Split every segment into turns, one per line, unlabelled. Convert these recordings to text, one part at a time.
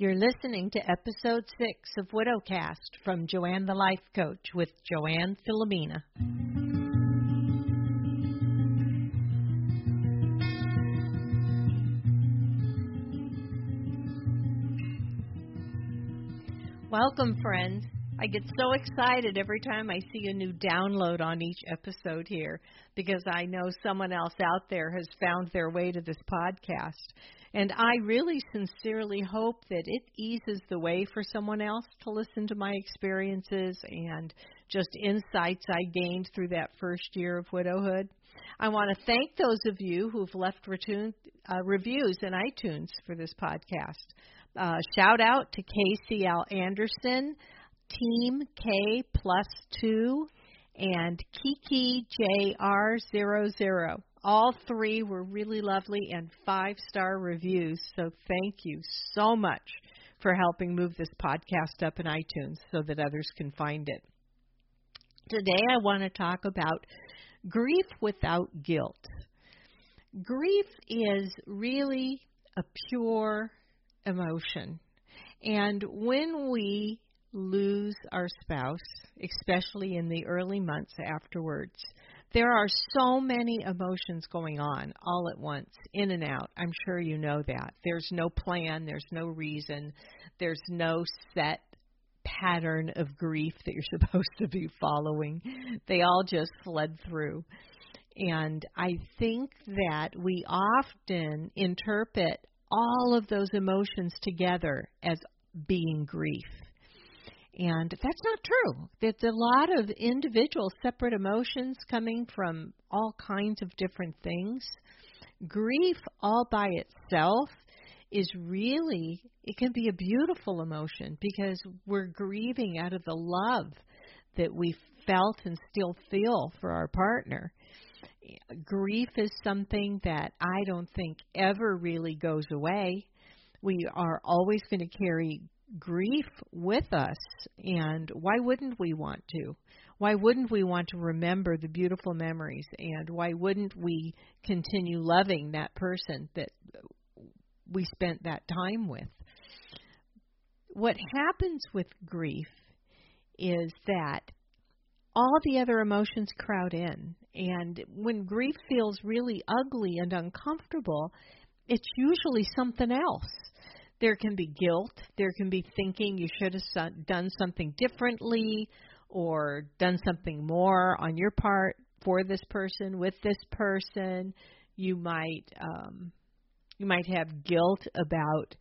You're listening to episode six of Widowcast from Joanne the Life Coach with Joanne Filomena. Welcome, friends. I get so excited every time I see a new download on each episode here because I know someone else out there has found their way to this podcast. And I really sincerely hope that it eases the way for someone else to listen to my experiences and just insights I gained through that first year of widowhood. I want to thank those of you who've left retune, uh, reviews in iTunes for this podcast. Uh, shout out to KCL Anderson, Team K plus two, and Kiki JR00. All three were really lovely and five star reviews. So thank you so much for helping move this podcast up in iTunes so that others can find it. Today I want to talk about grief without guilt. Grief is really a pure emotion. And when we lose our spouse, especially in the early months afterwards, there are so many emotions going on all at once, in and out. I'm sure you know that. There's no plan, there's no reason, there's no set pattern of grief that you're supposed to be following. They all just fled through. And I think that we often interpret all of those emotions together as being grief. And that's not true. There's a lot of individual separate emotions coming from all kinds of different things. Grief all by itself is really, it can be a beautiful emotion because we're grieving out of the love that we felt and still feel for our partner. Grief is something that I don't think ever really goes away. We are always going to carry grief with us. And why wouldn't we want to? Why wouldn't we want to remember the beautiful memories? And why wouldn't we continue loving that person that we spent that time with? What happens with grief is that all the other emotions crowd in. And when grief feels really ugly and uncomfortable, it's usually something else there can be guilt. There can be thinking you should have done something differently or done something more on your part for this person with this person. You might um, you might have guilt about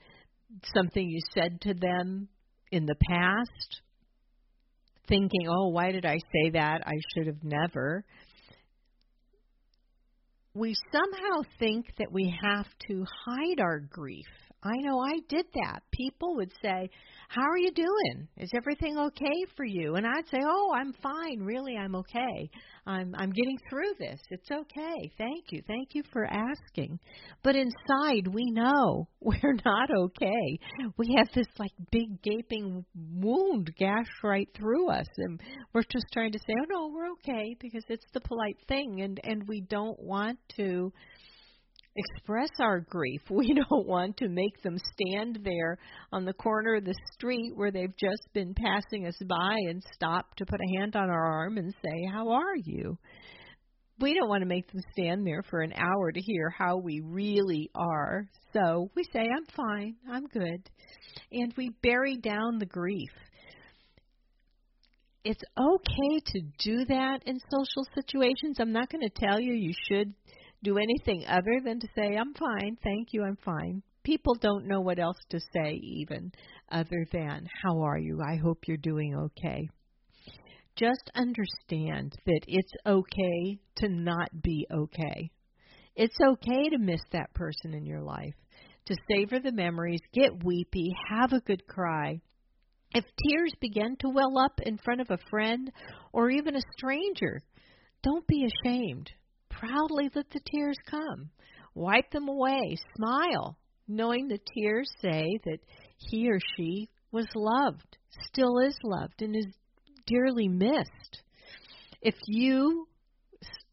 something you said to them in the past, thinking, "Oh, why did I say that? I should have never." We somehow think that we have to hide our grief I know I did that. People would say, How are you doing? Is everything okay for you? And I'd say, Oh, I'm fine. Really, I'm okay. I'm I'm getting through this. It's okay. Thank you. Thank you for asking. But inside we know we're not okay. We have this like big gaping wound gashed right through us and we're just trying to say, Oh no, we're okay because it's the polite thing and and we don't want to express our grief. We don't want to make them stand there on the corner of the street where they've just been passing us by and stop to put a hand on our arm and say, How are you? We don't want to make them stand there for an hour to hear how we really are. So we say, I'm fine, I'm good. And we bury down the grief. It's okay to do that in social situations. I'm not going to tell you you should do anything other than to say, I'm fine, thank you, I'm fine. People don't know what else to say, even other than, How are you? I hope you're doing okay. Just understand that it's okay to not be okay. It's okay to miss that person in your life, to savor the memories, get weepy, have a good cry. If tears begin to well up in front of a friend or even a stranger, don't be ashamed proudly let the tears come. Wipe them away. Smile, knowing the tears say that he or she was loved, still is loved, and is dearly missed. If you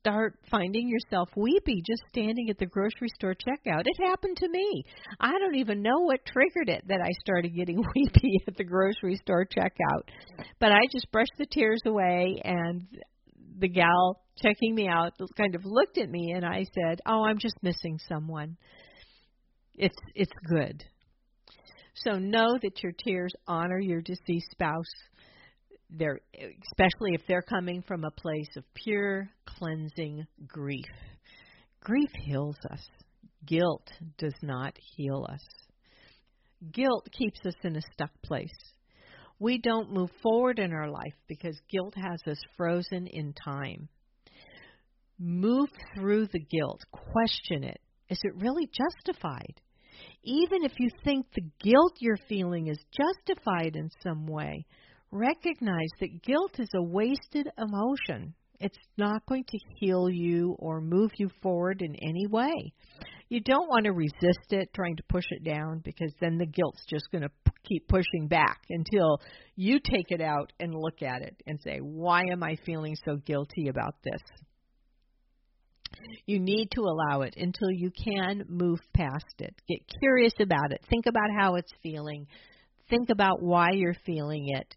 start finding yourself weepy just standing at the grocery store checkout. It happened to me. I don't even know what triggered it that I started getting weepy at the grocery store checkout. But I just brushed the tears away and the gal checking me out kind of looked at me and I said, "Oh, I'm just missing someone." It's it's good. So know that your tears honor your deceased spouse. They're especially if they're coming from a place of pure cleansing grief. Grief heals us. Guilt does not heal us. Guilt keeps us in a stuck place. We don't move forward in our life because guilt has us frozen in time. Move through the guilt. Question it. Is it really justified? Even if you think the guilt you're feeling is justified in some way, recognize that guilt is a wasted emotion. It's not going to heal you or move you forward in any way. You don't want to resist it, trying to push it down, because then the guilt's just going to keep pushing back until you take it out and look at it and say, Why am I feeling so guilty about this? You need to allow it until you can move past it. Get curious about it. Think about how it's feeling. Think about why you're feeling it.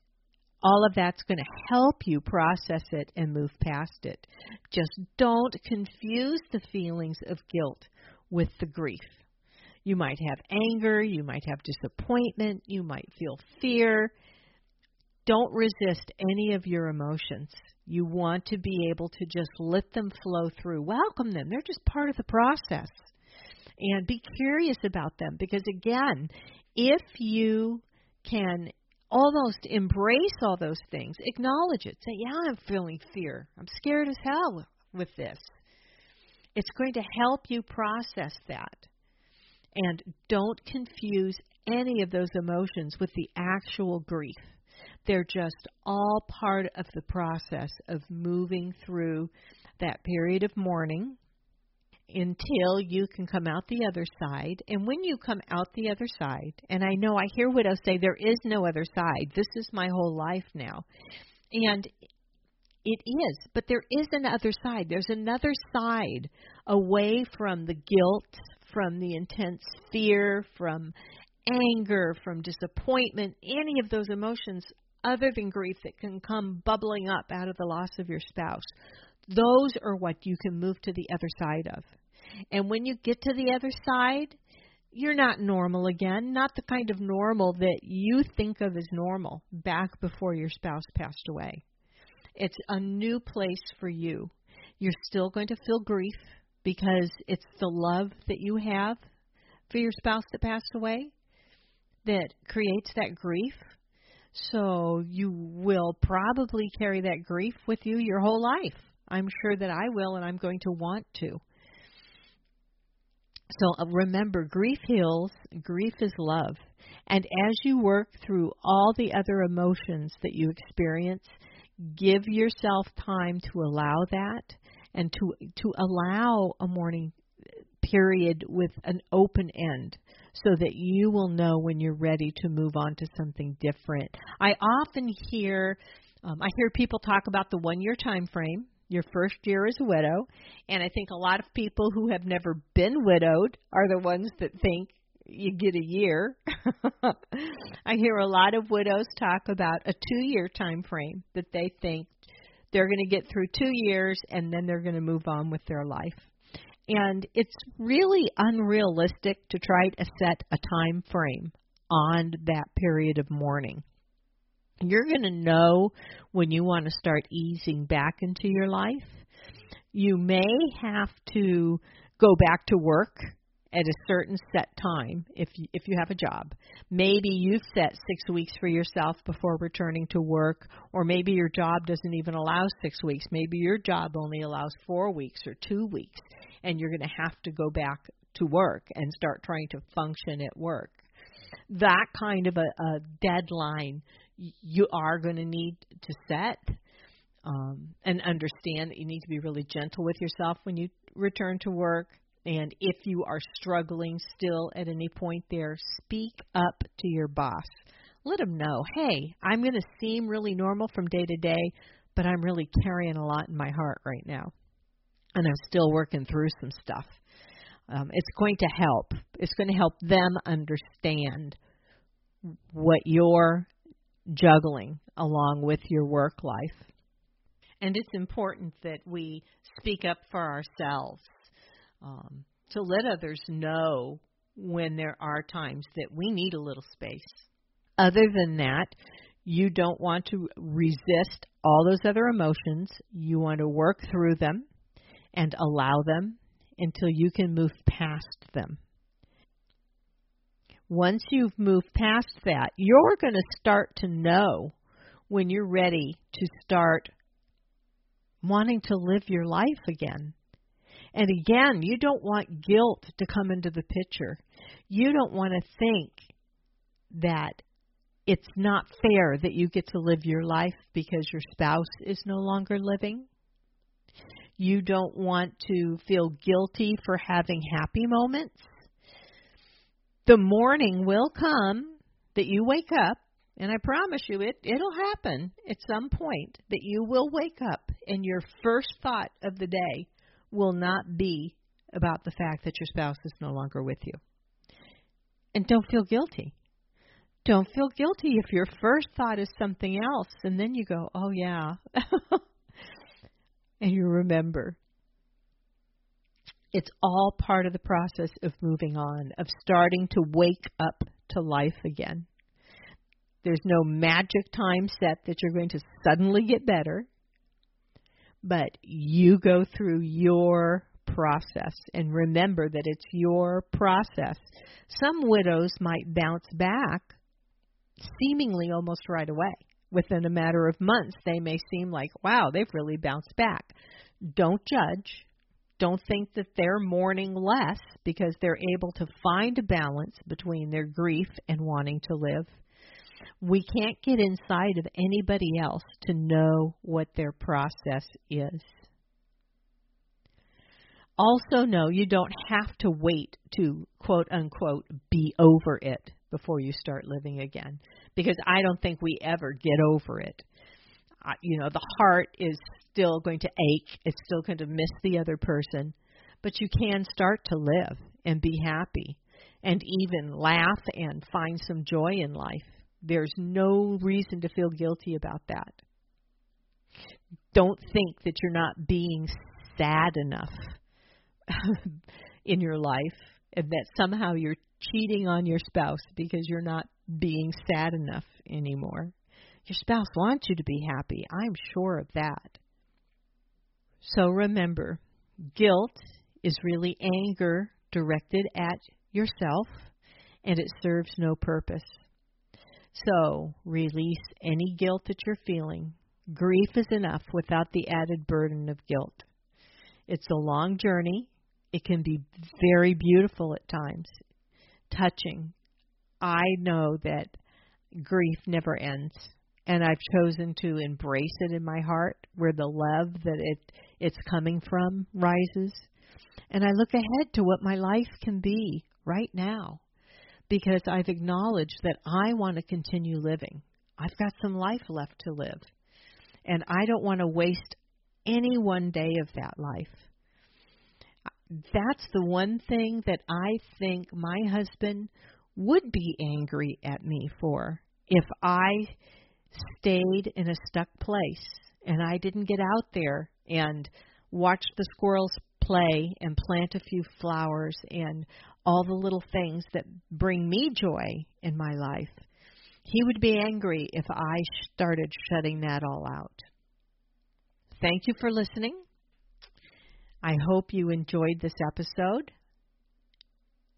All of that's going to help you process it and move past it. Just don't confuse the feelings of guilt with the grief. You might have anger, you might have disappointment, you might feel fear. Don't resist any of your emotions. You want to be able to just let them flow through. Welcome them. They're just part of the process. And be curious about them because, again, if you can almost embrace all those things, acknowledge it, say, Yeah, I'm feeling fear. I'm scared as hell with this. It's going to help you process that. And don't confuse any of those emotions with the actual grief. They're just all part of the process of moving through that period of mourning until you can come out the other side. And when you come out the other side, and I know I hear widows say, There is no other side. This is my whole life now. And it is, but there is another side. There's another side away from the guilt, from the intense fear, from anger, from disappointment, any of those emotions other than grief that can come bubbling up out of the loss of your spouse. Those are what you can move to the other side of. And when you get to the other side, you're not normal again, not the kind of normal that you think of as normal back before your spouse passed away. It's a new place for you. You're still going to feel grief because it's the love that you have for your spouse that passed away that creates that grief. So you will probably carry that grief with you your whole life. I'm sure that I will, and I'm going to want to. So uh, remember, grief heals, grief is love. And as you work through all the other emotions that you experience, give yourself time to allow that and to to allow a mourning period with an open end so that you will know when you're ready to move on to something different. I often hear um, I hear people talk about the one year time frame, your first year as a widow, and I think a lot of people who have never been widowed are the ones that think you get a year. I hear a lot of widows talk about a 2 year time frame that they think they're going to get through 2 years and then they're going to move on with their life. And it's really unrealistic to try to set a time frame on that period of mourning. You're going to know when you want to start easing back into your life. You may have to go back to work at a certain set time if you, if you have a job. Maybe you've set 6 weeks for yourself before returning to work or maybe your job doesn't even allow 6 weeks. Maybe your job only allows 4 weeks or 2 weeks and you're going to have to go back to work and start trying to function at work. That kind of a, a deadline you are going to need to set um, and understand that you need to be really gentle with yourself when you return to work and if you are struggling still at any point there, speak up to your boss. Let them know, hey, I'm going to seem really normal from day to day, but I'm really carrying a lot in my heart right now. and I'm still working through some stuff. Um, it's going to help. It's going to help them understand what you're juggling along with your work life. And it's important that we speak up for ourselves um, to let others know when there are times that we need a little space. Other than that, you don't want to resist all those other emotions. You want to work through them and allow them until you can move past them. Once you've moved past that, you're going to start to know when you're ready to start wanting to live your life again. And again, you don't want guilt to come into the picture. You don't want to think that it's not fair that you get to live your life because your spouse is no longer living. You don't want to feel guilty for having happy moments. The morning will come that you wake up, and I promise you it it'll happen at some point that you will wake up and your first thought of the day will not be about the fact that your spouse is no longer with you. And don't feel guilty. Don't feel guilty if your first thought is something else and then you go, "Oh yeah." and you remember. It's all part of the process of moving on, of starting to wake up to life again. There's no magic time set that you're going to suddenly get better, but you go through your process and remember that it's your process. Some widows might bounce back seemingly almost right away within a matter of months, they may seem like, wow, they've really bounced back. Don't judge. Don't think that they're mourning less because they're able to find a balance between their grief and wanting to live. We can't get inside of anybody else to know what their process is. Also, know you don't have to wait to quote unquote be over it before you start living again because I don't think we ever get over it. You know, the heart is still going to ache, it's still going to miss the other person, but you can start to live and be happy and even laugh and find some joy in life. There's no reason to feel guilty about that. Don't think that you're not being sad enough in your life and that somehow you're cheating on your spouse because you're not being sad enough anymore. Your spouse wants you to be happy. I'm sure of that. So remember, guilt is really anger directed at yourself and it serves no purpose. So release any guilt that you're feeling. Grief is enough without the added burden of guilt. It's a long journey. It can be very beautiful at times touching. I know that grief never ends and I've chosen to embrace it in my heart where the love that it it's coming from rises. And I look ahead to what my life can be right now because I've acknowledged that I want to continue living. I've got some life left to live. And I don't want to waste any one day of that life that's the one thing that I think my husband would be angry at me for if I stayed in a stuck place and I didn't get out there and watch the squirrels play and plant a few flowers and all the little things that bring me joy in my life. He would be angry if I started shutting that all out. Thank you for listening. I hope you enjoyed this episode.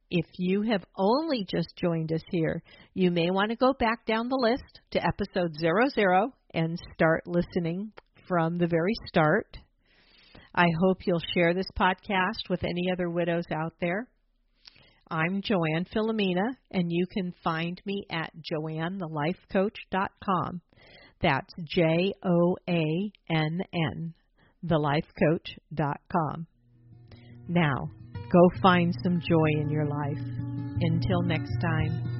If you have only just joined us here, you may want to go back down the list to episode 00 and start listening from the very start. I hope you'll share this podcast with any other widows out there. I'm Joanne Filomena, and you can find me at joannethelifecoach.com. That's J O A N N thelifecoach.com. Now, go find some joy in your life. Until next time.